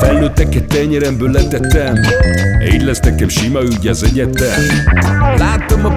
felnőtteket tenyeremből letettem. Így lesz nekem sima ügy az egyetem. Láttam a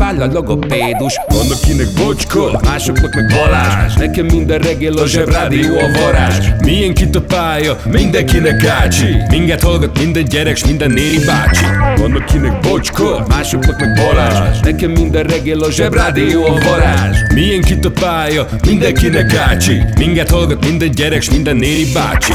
váll a logopédus. Van akinek bocska, másoknak meg Balázs. Nekem minden reggel a zsebrádió a varázs. Milyen kit a pálya, mindenkinek ácsi Minket hallgat minden gyerek, s minden néri bácsi. Van akinek bocska, másoknak meg Balázs. Nekem minden reggel a zsebrádió a varázs. Milyen kit a pálya, mindenkinek ácsi Minket hallgat minden gyerek, s minden néri bácsi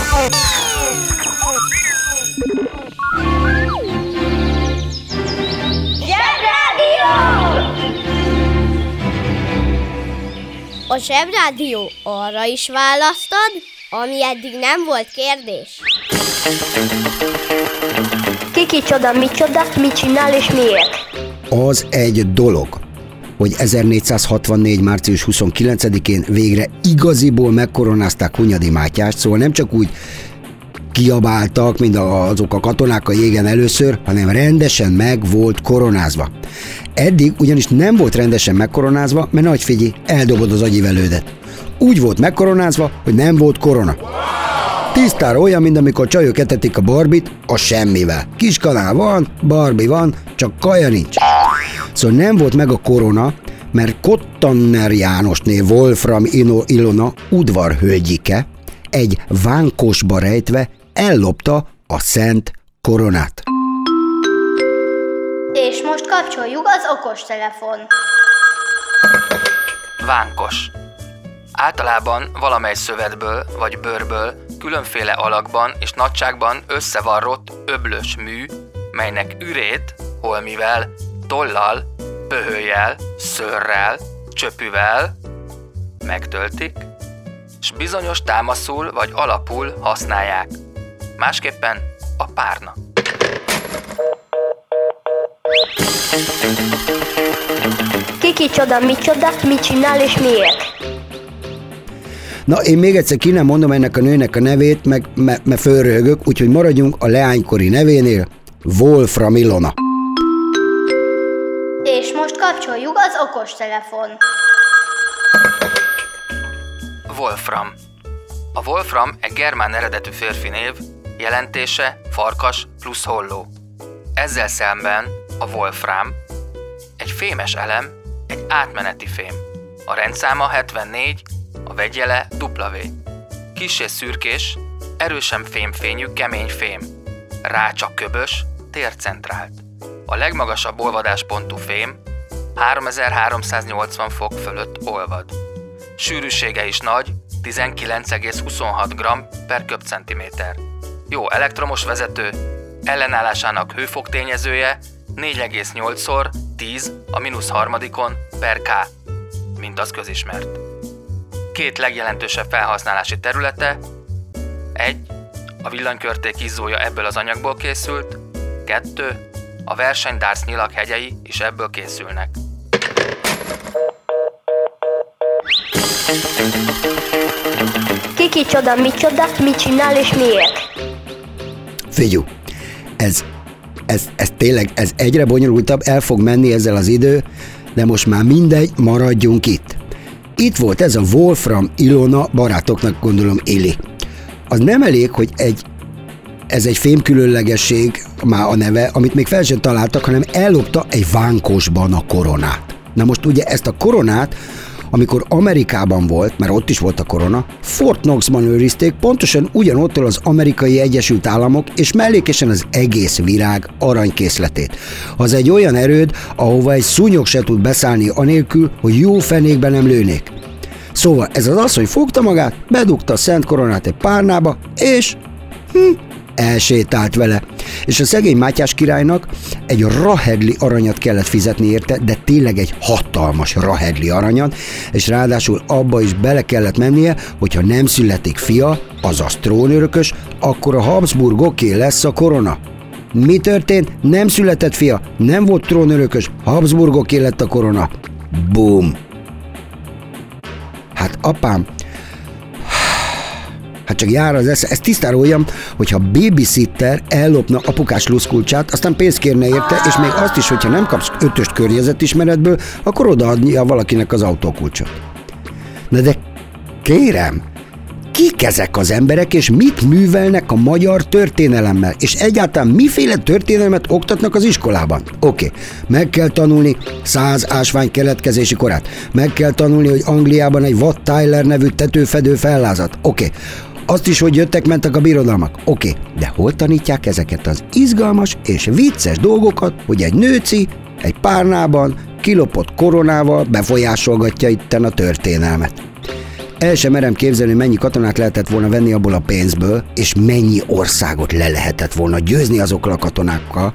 A Zsebrádió arra is választad, ami eddig nem volt kérdés. Kiki csoda, micsoda, mit csinál és miért? Az egy dolog, hogy 1464. március 29-én végre igaziból megkoronázták Hunyadi Mátyást, szóval nem csak úgy kiabáltak, mint azok a katonák a jégen először, hanem rendesen meg volt koronázva. Eddig ugyanis nem volt rendesen megkoronázva, mert nagy figyi, eldobod az agyivelődet. Úgy volt megkoronázva, hogy nem volt korona. Tisztára olyan, mint amikor csajok etetik a barbit a semmivel. Kis kanál van, barbi van, csak kaja nincs. Szóval nem volt meg a korona, mert Kottanner Jánosné Wolfram Ilona udvarhölgyike egy vánkosba rejtve ellopta a szent koronát. És most kapcsoljuk az okostelefon. Vánkos. Általában valamely szövetből vagy bőrből különféle alakban és nagyságban összevarrott öblös mű, melynek ürét, holmivel, tollal, pöhőjel, szörrel, csöpüvel megtöltik, s bizonyos támaszul vagy alapul használják. Másképpen a párna. Kiki csoda, micsoda, mit csinál és miért? Na, én még egyszer ki nem mondom ennek a nőnek a nevét, meg me, me fölröhögök, úgyhogy maradjunk a leánykori nevénél, Wolfram Ilona. És most kapcsoljuk az okostelefon. Wolfram. A Wolfram egy germán eredetű férfi név, jelentése farkas plusz holló. Ezzel szemben a Wolfram egy fémes elem, egy átmeneti fém. A rendszáma 74, a vegyjele W. Kis és szürkés, erősen fémfényű, kemény fém. Rácsa köbös, tércentrált. A legmagasabb olvadáspontú fém 3380 fok fölött olvad. Sűrűsége is nagy, 19,26 g per köbcentiméter. Jó elektromos vezető, ellenállásának hőfoktényezője 4,8-szor 10 a mínusz harmadikon per K, mint az közismert. Két legjelentősebb felhasználási területe, egy, a villanykörték izzója ebből az anyagból készült, kettő, a versenydárc nyilak hegyei is ebből készülnek. Kiki csoda, micsoda, mit csinál és miért? Figyú, ez, ez, ez tényleg, ez egyre bonyolultabb, el fog menni ezzel az idő, De most már mindegy, maradjunk itt. Itt volt ez a Wolfram Ilona barátoknak gondolom Ili. Az nem elég, hogy egy ez egy fémkülönlegesség, már a neve, amit még fel sem találtak, hanem ellopta egy vánkosban a koronát. Na most ugye ezt a koronát amikor Amerikában volt, mert ott is volt a korona, Fort Knoxban őrizték, pontosan ugyanottól az amerikai Egyesült Államok, és mellékesen az egész virág aranykészletét. Az egy olyan erőd, ahova egy szúnyog se tud beszállni anélkül, hogy jó fenékben nem lőnék. Szóval ez az asszony fogta magát, bedugta a Szent Koronát egy párnába, és hm, elsétált vele. És a szegény Mátyás királynak egy rahedli aranyat kellett fizetni érte, de tényleg egy hatalmas rahedli aranyat, és ráadásul abba is bele kellett mennie, hogyha nem születik fia, azaz trónörökös, akkor a Habsburgoké lesz a korona. Mi történt? Nem született fia, nem volt trónörökös, Habsburgoké lett a korona. Boom! Hát apám, Hát csak jár az esze. Ezt tisztára olyan, hogyha babysitter ellopna apukás luszkulcsát, aztán pénzt kérne érte, és még azt is, hogyha nem kapsz ötöst környezetismeretből, akkor odaadnia valakinek az autókulcsot. Na de kérem, kik ezek az emberek, és mit művelnek a magyar történelemmel, és egyáltalán miféle történelmet oktatnak az iskolában? Oké, okay. meg kell tanulni száz ásvány keletkezési korát, meg kell tanulni, hogy Angliában egy Watt Tyler nevű tetőfedő fellázat. Oké, okay. Azt is, hogy jöttek-mentek a birodalmak. Oké, okay, de hol tanítják ezeket az izgalmas és vicces dolgokat, hogy egy nőci egy párnában kilopott koronával befolyásolgatja itten a történelmet. El sem merem képzelni, mennyi katonát lehetett volna venni abból a pénzből, és mennyi országot le lehetett volna győzni azokkal a katonákkal,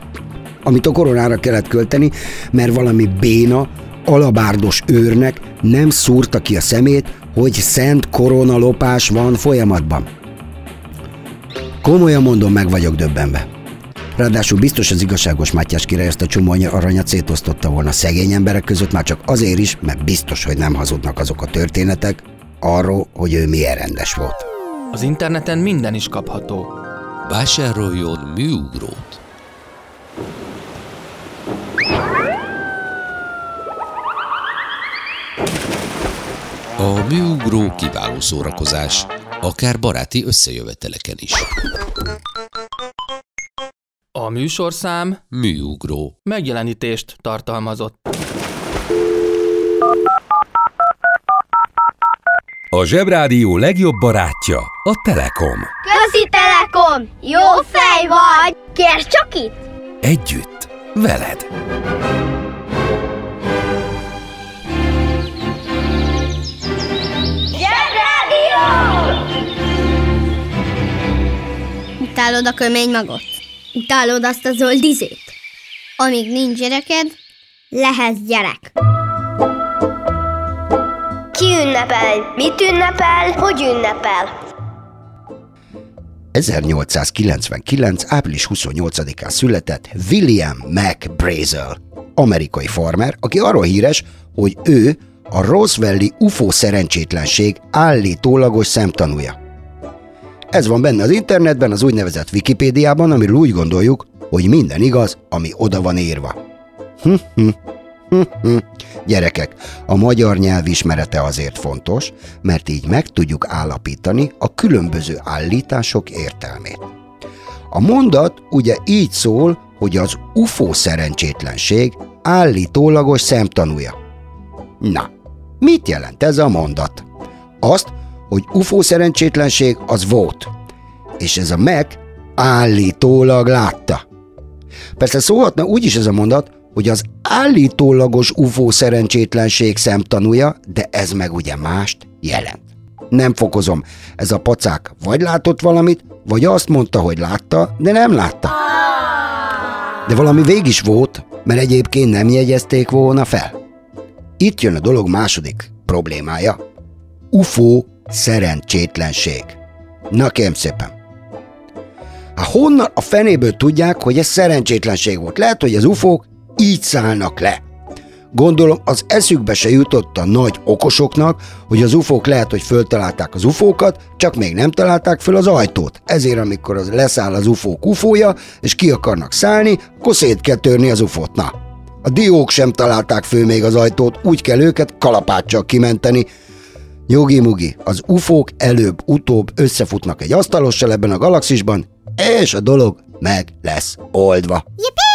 amit a koronára kellett költeni, mert valami béna, alabárdos őrnek nem szúrta ki a szemét, hogy szent koronalopás van folyamatban. Komolyan mondom, meg vagyok döbbenve. Ráadásul biztos az igazságos Mátyás király ezt a csomó aranyat szétosztotta volna szegény emberek között, már csak azért is, mert biztos, hogy nem hazudnak azok a történetek arról, hogy ő milyen rendes volt. Az interneten minden is kapható. Vásároljon műugrót! A műugró kiváló szórakozás, akár baráti összejöveteleken is. A műsorszám Műugró. megjelenítést tartalmazott. A Zsebrádió legjobb barátja a Telekom. Közi Telekom! Jó fej vagy! Kérd csak itt! Együtt, veled. Utálod a kömény magot? Utálod azt a zöld izét? Amíg nincs gyereked, lehetsz gyerek. Ki ünnepel? Mit ünnepel? Hogy ünnepel? 1899. április 28-án született William McBrazel, amerikai farmer, aki arról híres, hogy ő a Roswelli UFO szerencsétlenség állítólagos szemtanúja. Ez van benne az internetben, az úgynevezett Wikipédiában, amiről úgy gondoljuk, hogy minden igaz, ami oda van írva. Hm, hm, hm. Gyerekek, a magyar nyelv ismerete azért fontos, mert így meg tudjuk állapítani a különböző állítások értelmét. A mondat ugye így szól, hogy az UFO szerencsétlenség állítólagos szemtanúja. Na, mit jelent ez a mondat? Azt, hogy UFO szerencsétlenség az volt, és ez a meg állítólag látta. Persze szólhatna úgy is ez a mondat, hogy az állítólagos UFO szerencsétlenség szemtanúja, de ez meg ugye mást jelent. Nem fokozom, ez a pacák vagy látott valamit, vagy azt mondta, hogy látta, de nem látta. De valami vég is volt, mert egyébként nem jegyezték volna fel. Itt jön a dolog második problémája. UFO szerencsétlenség. Na kérem szépen. Hát honnan a fenéből tudják, hogy ez szerencsétlenség volt? Lehet, hogy az ufók így szállnak le. Gondolom az eszükbe se jutott a nagy okosoknak, hogy az ufók lehet, hogy föltalálták az ufókat, csak még nem találták föl az ajtót. Ezért amikor az leszáll az ufók ufója, és ki akarnak szállni, akkor szét kell törni az ufót. Na, A diók sem találták föl még az ajtót, úgy kell őket kalapáccsal kimenteni. Jogi-mugi, az ufók előbb-utóbb összefutnak egy asztalossal ebben a galaxisban, és a dolog meg lesz oldva. Leise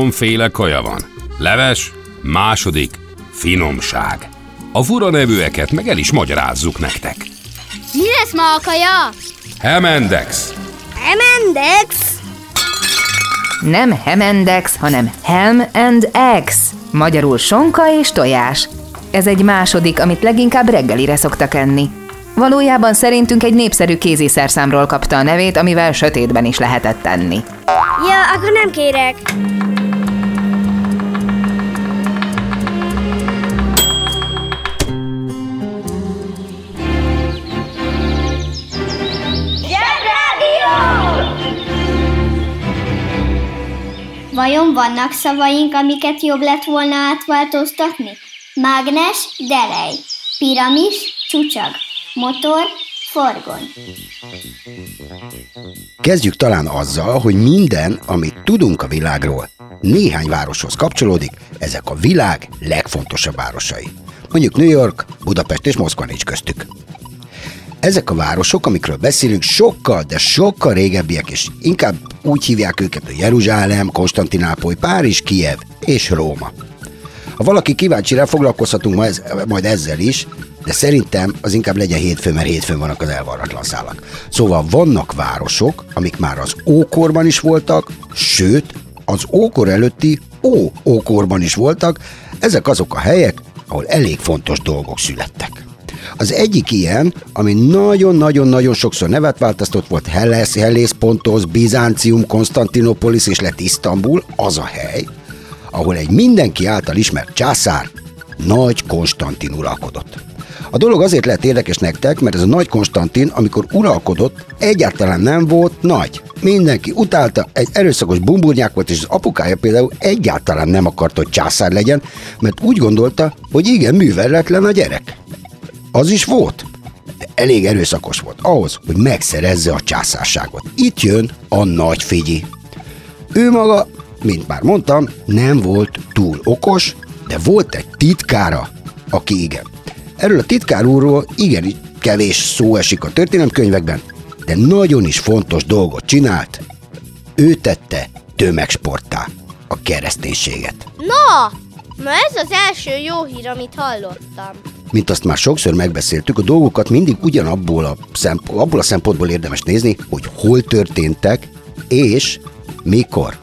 Háromféle kaja van. Leves, második, finomság. A fura nevűeket meg el is magyarázzuk nektek. Mi lesz ma a kaja? Hemendex, Emendex? Nem Hemendex, hanem Ham and Eggs. Magyarul sonka és tojás. Ez egy második, amit leginkább reggelire szoktak enni. Valójában szerintünk egy népszerű kéziszerszámról kapta a nevét, amivel sötétben is lehetett tenni. Ja, akkor nem kérek. Vajon vannak szavaink, amiket jobb lett volna átváltoztatni? Mágnes, delej. Piramis, csúcsag. Motor, forgony. Kezdjük talán azzal, hogy minden, amit tudunk a világról, néhány városhoz kapcsolódik, ezek a világ legfontosabb városai. Mondjuk New York, Budapest és Moszkva nincs köztük. Ezek a városok, amikről beszélünk, sokkal, de sokkal régebbiek, és inkább úgy hívják őket, hogy Jeruzsálem, Konstantinápoly, Párizs, Kiev és Róma. Ha valaki kíváncsi rá, foglalkozhatunk ma ez, majd ezzel is, de szerintem az inkább legyen hétfő, mert hétfőn vannak az elvarratlan szálak. Szóval vannak városok, amik már az ókorban is voltak, sőt, az ókor előtti ó-ókorban is voltak, ezek azok a helyek, ahol elég fontos dolgok születtek. Az egyik ilyen, ami nagyon-nagyon-nagyon sokszor nevet változtott volt Helles, Hellész, Pontos, Bizáncium, Konstantinopolis és lett Isztambul, az a hely, ahol egy mindenki által ismert császár, Nagy Konstantin uralkodott. A dolog azért lett érdekes nektek, mert ez a Nagy Konstantin, amikor uralkodott, egyáltalán nem volt nagy. Mindenki utálta, egy erőszakos bumburnyák volt, és az apukája például egyáltalán nem akart, hogy császár legyen, mert úgy gondolta, hogy igen, műveletlen a gyerek. Az is volt, elég erőszakos volt ahhoz, hogy megszerezze a császárságot. Itt jön a nagy figyi. Ő maga, mint már mondtam, nem volt túl okos, de volt egy titkára, aki igen. Erről a titkár úrról igen kevés szó esik a történelemkönyvekben, de nagyon is fontos dolgot csinált. Ő tette tömegsporttá a kereszténységet. Na, na ez az első jó hír, amit hallottam. Mint azt már sokszor megbeszéltük, a dolgokat mindig ugyanabból a, szemp- abból a szempontból érdemes nézni, hogy hol történtek és mikor.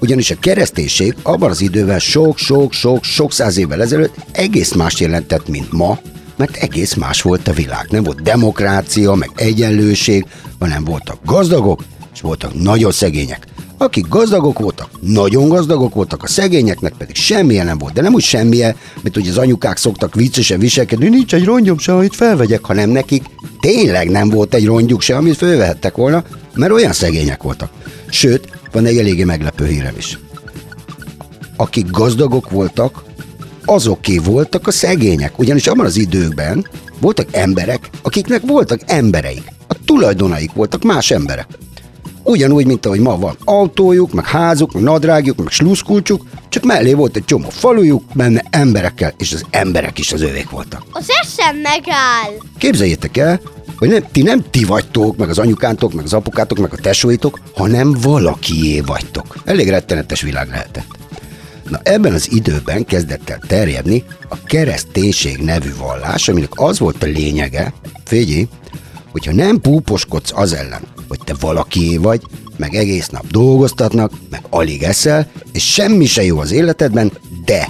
Ugyanis a kereszténység abban az időben sok-sok-sok-sok száz évvel ezelőtt egész más jelentett, mint ma, mert egész más volt a világ. Nem volt demokrácia, meg egyenlőség, hanem voltak gazdagok, és voltak nagyon szegények. Akik gazdagok voltak, nagyon gazdagok voltak, a szegényeknek pedig semmilyen nem volt. De nem úgy semmilyen, mint hogy az anyukák szoktak viccesen viselkedni, nincs egy rongyom se, amit felvegyek, hanem nekik tényleg nem volt egy rongyuk se, amit fölvehettek volna, mert olyan szegények voltak. Sőt, van egy eléggé meglepő hírem is. Akik gazdagok voltak, azoké voltak a szegények, ugyanis abban az időkben voltak emberek, akiknek voltak embereik. A tulajdonaik voltak más emberek. Ugyanúgy, mint ahogy ma van autójuk, meg házuk, meg nadrágjuk, meg sluszkulcsuk, csak mellé volt egy csomó falujuk, benne emberekkel, és az emberek is az övék voltak. Az eszem megáll. Képzeljétek el, hogy nem, ti nem ti vagytok, meg az anyukántok, meg az apukátok, meg a tesóitok, hanem valakié vagytok. Elég rettenetes világ lehetett. Na ebben az időben kezdett el terjedni a kereszténység nevű vallás, aminek az volt a lényege, figyelj, hogyha nem púposkodsz az ellen, hogy te valakié vagy, meg egész nap dolgoztatnak, meg alig eszel, és semmi se jó az életedben, de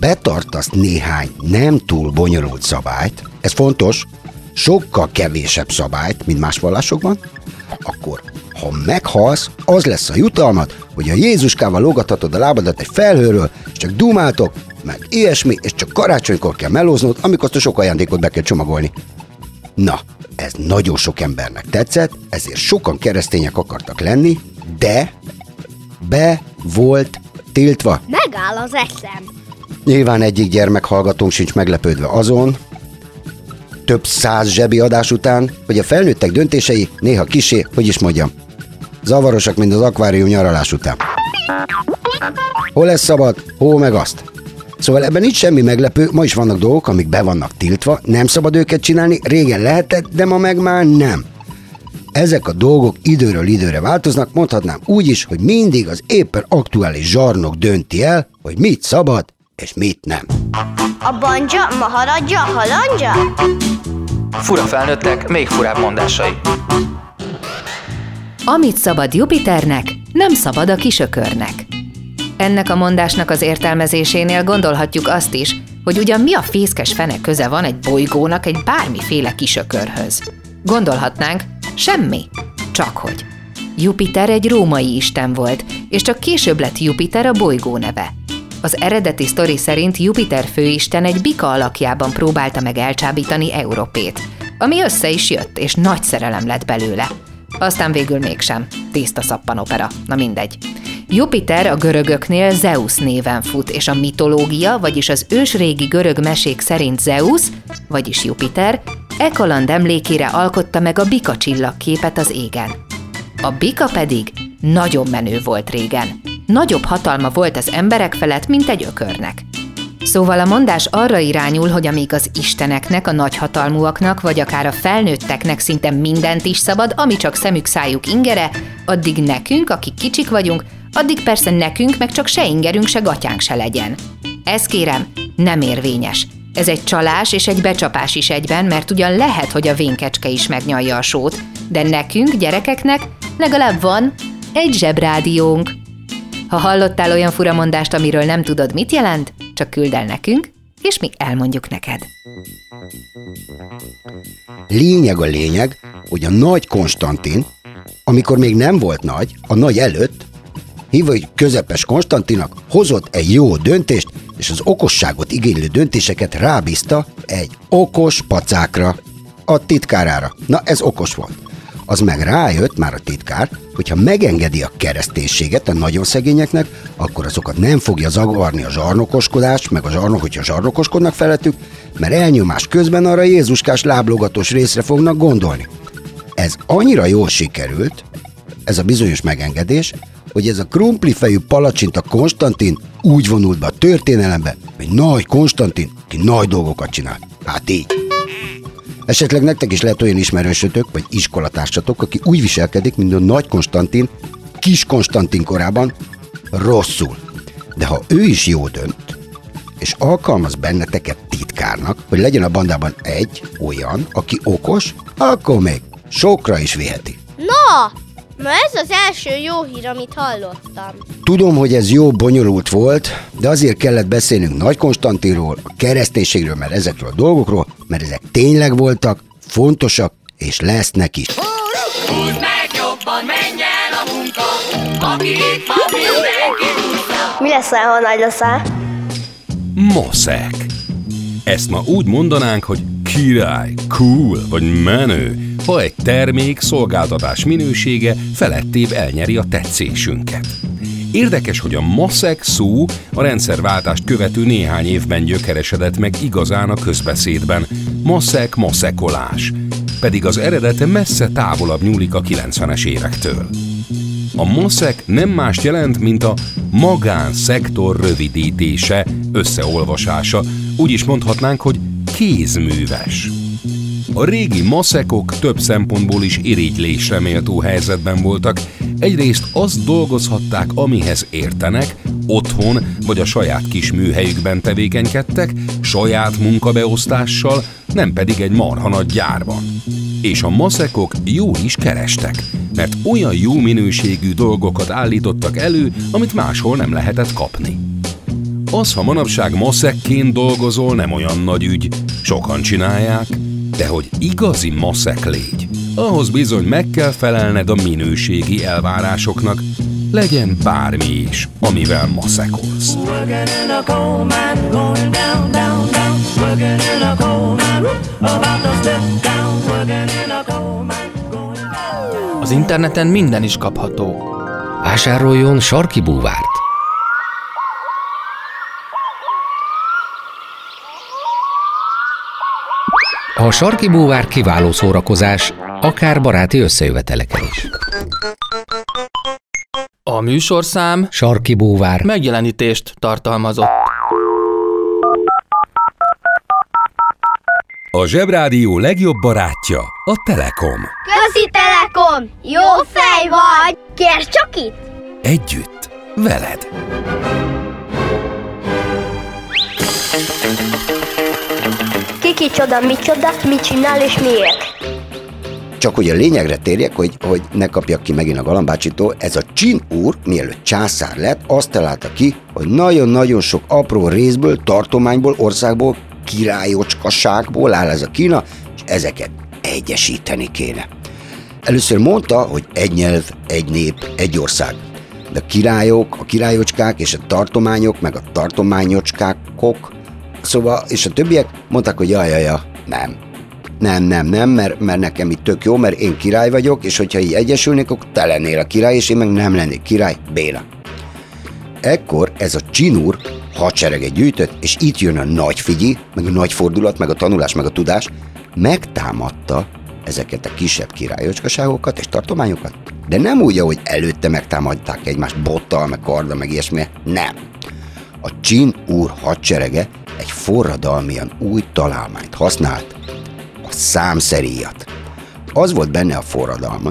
betartasz néhány nem túl bonyolult szabályt, ez fontos, sokkal kevésebb szabályt, mint más vallásokban, akkor ha meghalsz, az lesz a jutalmat, hogy a Jézuskával lógathatod a lábadat egy felhőről, és csak dumáltok, meg ilyesmi, és csak karácsonykor kell melóznod, amikor azt a sok ajándékot be kell csomagolni. Na, ez nagyon sok embernek tetszett, ezért sokan keresztények akartak lenni, de be volt tiltva. Megáll az eszem. Nyilván egyik gyermekhallgatónk sincs meglepődve azon, több száz zsebi adás után, hogy a felnőttek döntései néha kisé, hogy is mondjam, zavarosak, mint az akvárium nyaralás után. Hol lesz szabad, hol meg azt. Szóval ebben nincs semmi meglepő, ma is vannak dolgok, amik be vannak tiltva, nem szabad őket csinálni, régen lehetett, de ma meg már nem. Ezek a dolgok időről időre változnak, mondhatnám úgy is, hogy mindig az éppen aktuális zsarnok dönti el, hogy mit szabad és mit nem. A banja, maharadja, halandja? Fura felnőttek, még furább mondásai. Amit szabad Jupiternek, nem szabad a kisökörnek. Ennek a mondásnak az értelmezésénél gondolhatjuk azt is, hogy ugyan mi a fészkes fene köze van egy bolygónak egy bármiféle kisökörhöz. Gondolhatnánk, semmi, csak hogy. Jupiter egy római isten volt, és csak később lett Jupiter a bolygó neve. Az eredeti sztori szerint Jupiter főisten egy bika alakjában próbálta meg elcsábítani Európét, ami össze is jött, és nagy szerelem lett belőle. Aztán végül mégsem. Tiszta szappanopera. Na mindegy. Jupiter a görögöknél Zeus néven fut, és a mitológia, vagyis az ősrégi görög mesék szerint Zeus, vagyis Jupiter, e kaland emlékére alkotta meg a bika csillagképet az égen. A bika pedig nagyon menő volt régen. Nagyobb hatalma volt az emberek felett, mint egy ökörnek. Szóval a mondás arra irányul, hogy amíg az isteneknek, a nagyhatalmúaknak, vagy akár a felnőtteknek szinte mindent is szabad, ami csak szemük szájuk ingere, addig nekünk, akik kicsik vagyunk, addig persze nekünk meg csak se ingerünk, se gatyánk se legyen. Ez kérem, nem érvényes. Ez egy csalás és egy becsapás is egyben, mert ugyan lehet, hogy a vénkecske is megnyalja a sót, de nekünk, gyerekeknek legalább van egy zsebrádiónk. Ha hallottál olyan furamondást, amiről nem tudod, mit jelent, csak küld el nekünk, és mi elmondjuk neked. Lényeg a lényeg, hogy a nagy Konstantin, amikor még nem volt nagy, a nagy előtt, hogy közepes Konstantinak hozott egy jó döntést, és az okosságot igénylő döntéseket rábízta egy okos pacákra, a titkárára. Na, ez okos volt. Az meg rájött, már a titkár, hogyha megengedi a kereszténységet a nagyon szegényeknek, akkor azokat nem fogja zavarni a zsarnokoskodás, meg a zsarnok, hogyha zsarnokoskodnak felettük, mert elnyomás közben arra Jézuskás láblogatós részre fognak gondolni. Ez annyira jól sikerült, ez a bizonyos megengedés, hogy ez a krumplifejű palacsinta Konstantin úgy vonult be a történelembe, hogy nagy Konstantin, ki nagy dolgokat csinál. Hát így. Esetleg nektek is lehet olyan ismerősötök, vagy iskolatársatok, aki úgy viselkedik, mint a nagy Konstantin, kis Konstantin korában, rosszul. De ha ő is jó dönt, és alkalmaz benneteket titkárnak, hogy legyen a bandában egy olyan, aki okos, akkor még sokra is viheti. Na, ma ez az első jó hír, amit hallottam. Tudom, hogy ez jó bonyolult volt, de azért kellett beszélnünk Nagy Konstantinról, a kereszténységről, mert ezekről a dolgokról, mert ezek tényleg voltak, fontosak, és lesznek is. Húzd meg jobban, menj el a munka, aki itt van, mindenki. Mi leszel, ha nagy leszel? Maszek. Ezt ma úgy mondanánk, hogy király, cool vagy menő, ha egy termék szolgáltatás minősége felettébb elnyeri a tetszésünket. Érdekes, hogy a maszek szó a rendszerváltást követő néhány évben gyökeresedett meg igazán a közbeszédben. Maszek, maszekolás. Pedig az eredete messze távolabb nyúlik a 90-es évektől. A maszek nem más jelent, mint a magánszektor rövidítése, összeolvasása. Úgy is mondhatnánk, hogy kézműves. A régi maszekok több szempontból is irigylésre méltó helyzetben voltak. Egyrészt azt dolgozhatták, amihez értenek, otthon vagy a saját kis műhelyükben tevékenykedtek, saját munkabeosztással, nem pedig egy marha nagy gyárban. És a maszekok jó is kerestek, mert olyan jó minőségű dolgokat állítottak elő, amit máshol nem lehetett kapni. Az, ha manapság maszekként dolgozol, nem olyan nagy ügy. Sokan csinálják, de hogy igazi maszek légy, ahhoz bizony meg kell felelned a minőségi elvárásoknak, legyen bármi is, amivel maszekolsz. Az interneten minden is kapható. Vásároljon sarki búvárt. A sarki búvár kiváló szórakozás, akár baráti összejöveteleken is. A műsorszám Sarki búvár. megjelenítést tartalmazott. A Zsebrádió legjobb barátja a Telekom. Közi Telekom! Jó fej vagy! Kérd csak itt! Együtt, veled. Ki kicsoda, micsoda, mit csinál és miért? Csak hogy a lényegre térjek, hogy, hogy ne kapjak ki megint a galambácsitól, ez a Csin úr, mielőtt császár lett, azt találta ki, hogy nagyon-nagyon sok apró részből, tartományból, országból, királyocskaságból áll ez a Kína, és ezeket egyesíteni kéne. Először mondta, hogy egy nyelv, egy nép, egy ország. De a királyok, a királyocskák és a tartományok, meg a tartományocskákok, szóval, és a többiek mondták, hogy jaj, jaj, jaj, nem. Nem, nem, nem, mert, mert nekem itt tök jó, mert én király vagyok, és hogyha így egyesülnék, akkor te lennél a király, és én meg nem lennék király, Béla. Ekkor ez a csinúr hadsereget gyűjtött, és itt jön a nagy figyi, meg a nagy fordulat, meg a tanulás, meg a tudás, megtámadta ezeket a kisebb királyocskaságokat és tartományokat, de nem úgy, ahogy előtte megtámadták egymást bottal, meg karda, meg ilyesmi, nem. A csin úr hadserege egy forradalmian új találmányt használt, a számszeríjat. Az volt benne a forradalma,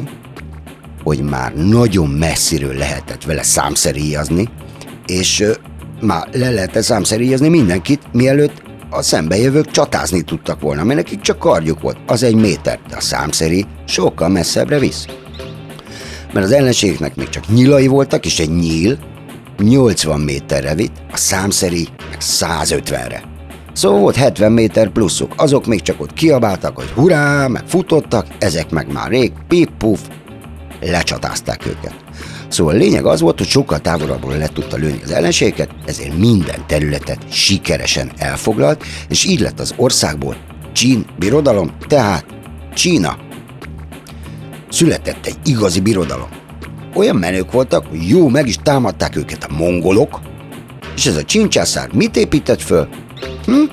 hogy már nagyon messziről lehetett vele számszeríjazni, és már le lehetett számszeríjazni mindenkit, mielőtt a szembejövők csatázni tudtak volna, mert nekik csak kardjuk volt, az egy méter, de a számszeri sokkal messzebbre visz. Mert az ellenségeknek még csak nyilai voltak, és egy nyíl 80 méterre vitt, a számszeri meg 150-re. Szóval volt 70 méter pluszuk, azok még csak ott kiabáltak, hogy hurrá, meg futottak, ezek meg már rég, pip-puf, lecsatázták őket. Szóval a lényeg az volt, hogy sokkal távolabbról le tudta lőni az ellenségeket, ezért minden területet sikeresen elfoglalt, és így lett az országból Csín birodalom, tehát Csína. Született egy igazi birodalom. Olyan menők voltak, hogy jó, meg is támadták őket a mongolok, és ez a csincsászár mit épített föl? Hm?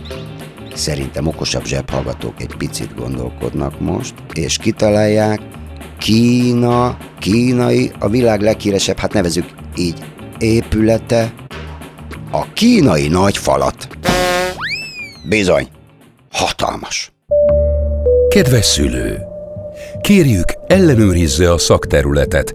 Szerintem okosabb zsebhallgatók egy picit gondolkodnak most, és kitalálják, Kína, kínai, a világ leghíresebb, hát nevezük így, épülete, a kínai nagy falat. Bizony, hatalmas. Kedves szülő! Kérjük, ellenőrizze a szakterületet,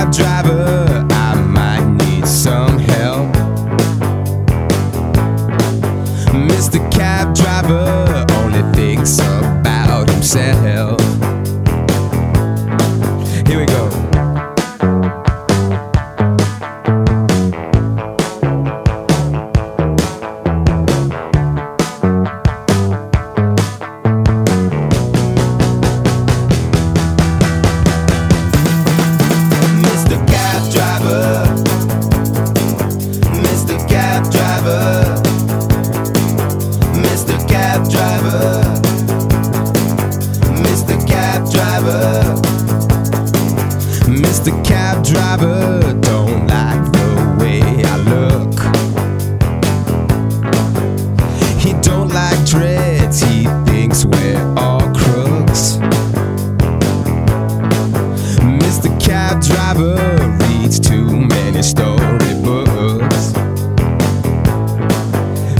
Cab Driver, I might need some help. Mr. Cab Driver only thinks about himself. Mr. Cab Driver reads too many storybooks.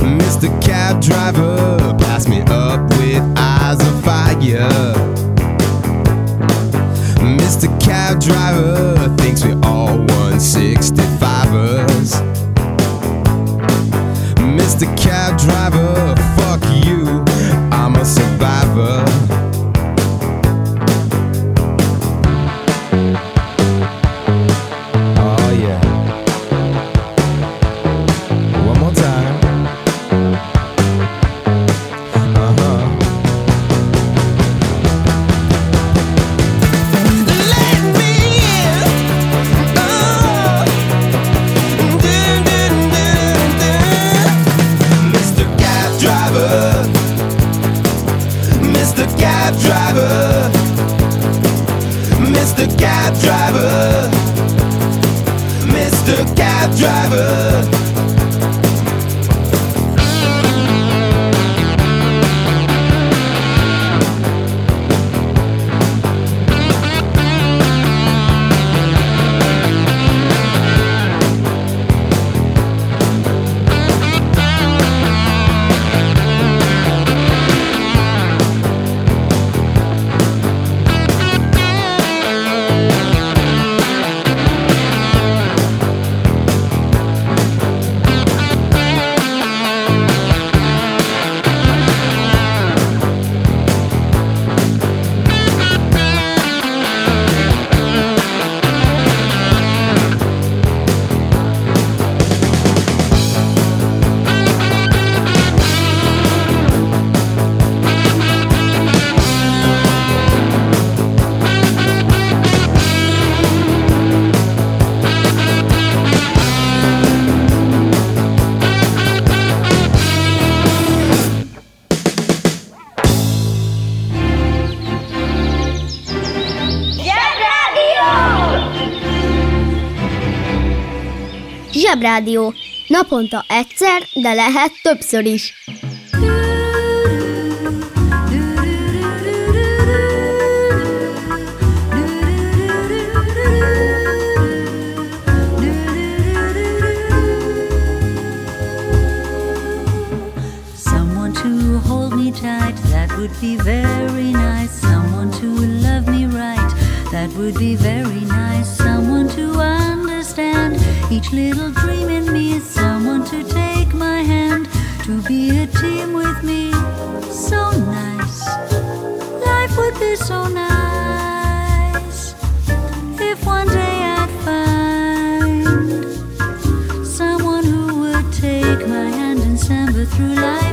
Mr. Cab Driver, pass me up with eyes of fire. Mr. Cab Driver thinks we all 165ers. Mr. Cab Mr. Cab Driver. Mr. Cab Driver. Mr. Cab Driver. Zsebrádió. Naponta egyszer, de lehet többször is. Someone to hold me tight, that would be very nice. Someone to love me right, that would be very nice. Each little dream in me. is Someone to take my hand, to be a team with me. So nice, life would be so nice if one day I'd find someone who would take my hand and samba through life